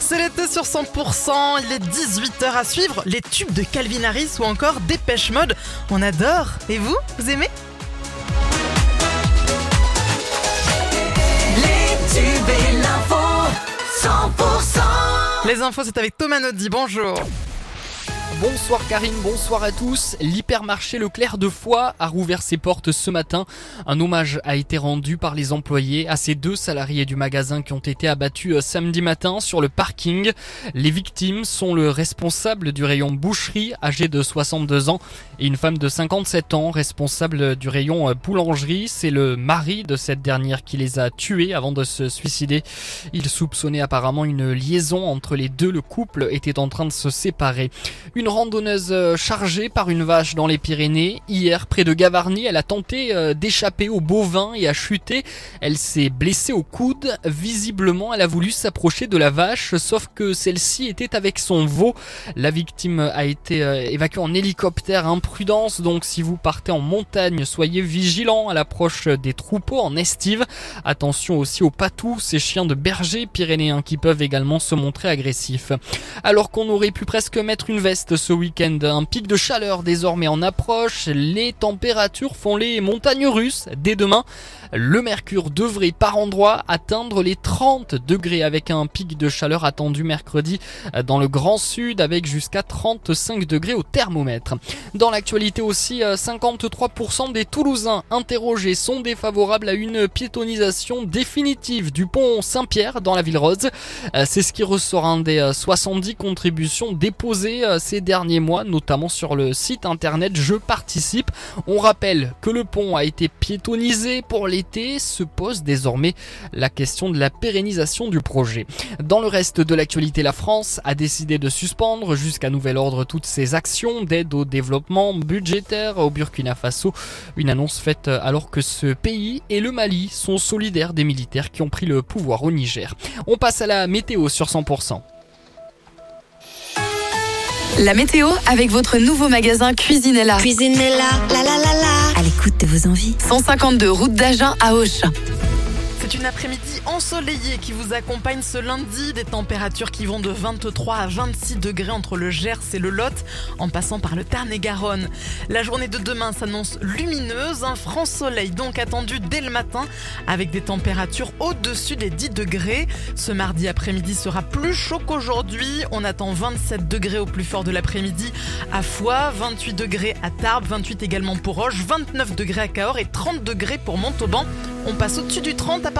C'est l'été sur 100%, il est 18h à suivre, les tubes de Calvin Harris ou encore Dépêche Mode. On adore. Et vous, vous aimez? Les tubes et l'info 100% Les infos, c'est avec Thomas Noddy, bonjour. Bonsoir Karine, bonsoir à tous. L'hypermarché Leclerc de Foix a rouvert ses portes ce matin. Un hommage a été rendu par les employés à ces deux salariés du magasin qui ont été abattus euh, samedi matin sur le parking. Les victimes sont le responsable du rayon boucherie, âgé de 62 ans, et une femme de 57 ans, responsable du rayon euh, boulangerie. C'est le mari de cette dernière qui les a tués avant de se suicider. Il soupçonnait apparemment une liaison entre les deux. Le couple était en train de se séparer. Une randonneuse euh, chargée par une vache dans les Pyrénées. Hier, près de Gavarnie, elle a tenté euh, d'échapper aux bovins et a chuté. Elle s'est blessée au coude. Visiblement, elle a voulu s'approcher de la vache, sauf que celle-ci était avec son veau. La victime a été euh, évacuée en hélicoptère. Imprudence, donc si vous partez en montagne, soyez vigilants à l'approche des troupeaux en estive. Attention aussi aux patous, ces chiens de berger pyrénéens qui peuvent également se montrer agressifs. Alors qu'on aurait pu presque mettre une veste ce week-end. Un pic de chaleur désormais en approche. Les températures font les montagnes russes dès demain. Le mercure devrait par endroits atteindre les 30 degrés avec un pic de chaleur attendu mercredi dans le Grand Sud avec jusqu'à 35 degrés au thermomètre. Dans l'actualité aussi, 53% des Toulousains interrogés sont défavorables à une piétonisation définitive du pont Saint-Pierre dans la ville rose. C'est ce qui ressort un des 70 contributions déposées derniers mois, notamment sur le site internet Je participe. On rappelle que le pont a été piétonisé pour l'été, se pose désormais la question de la pérennisation du projet. Dans le reste de l'actualité, la France a décidé de suspendre jusqu'à nouvel ordre toutes ses actions d'aide au développement budgétaire au Burkina Faso. Une annonce faite alors que ce pays et le Mali sont solidaires des militaires qui ont pris le pouvoir au Niger. On passe à la météo sur 100%. La météo avec votre nouveau magasin Cuisinella. Cuisinella, la la la la. À l'écoute de vos envies. 152 route d'Agen à Auch. C'est une après-midi ensoleillée qui vous accompagne ce lundi. Des températures qui vont de 23 à 26 degrés entre le Gers et le Lot, en passant par le Tarn et Garonne. La journée de demain s'annonce lumineuse. Un franc soleil donc attendu dès le matin, avec des températures au-dessus des 10 degrés. Ce mardi après-midi sera plus chaud qu'aujourd'hui. On attend 27 degrés au plus fort de l'après-midi à Foix, 28 degrés à Tarbes, 28 également pour Roche, 29 degrés à Cahors et 30 degrés pour Montauban. On passe au-dessus du 30 à partir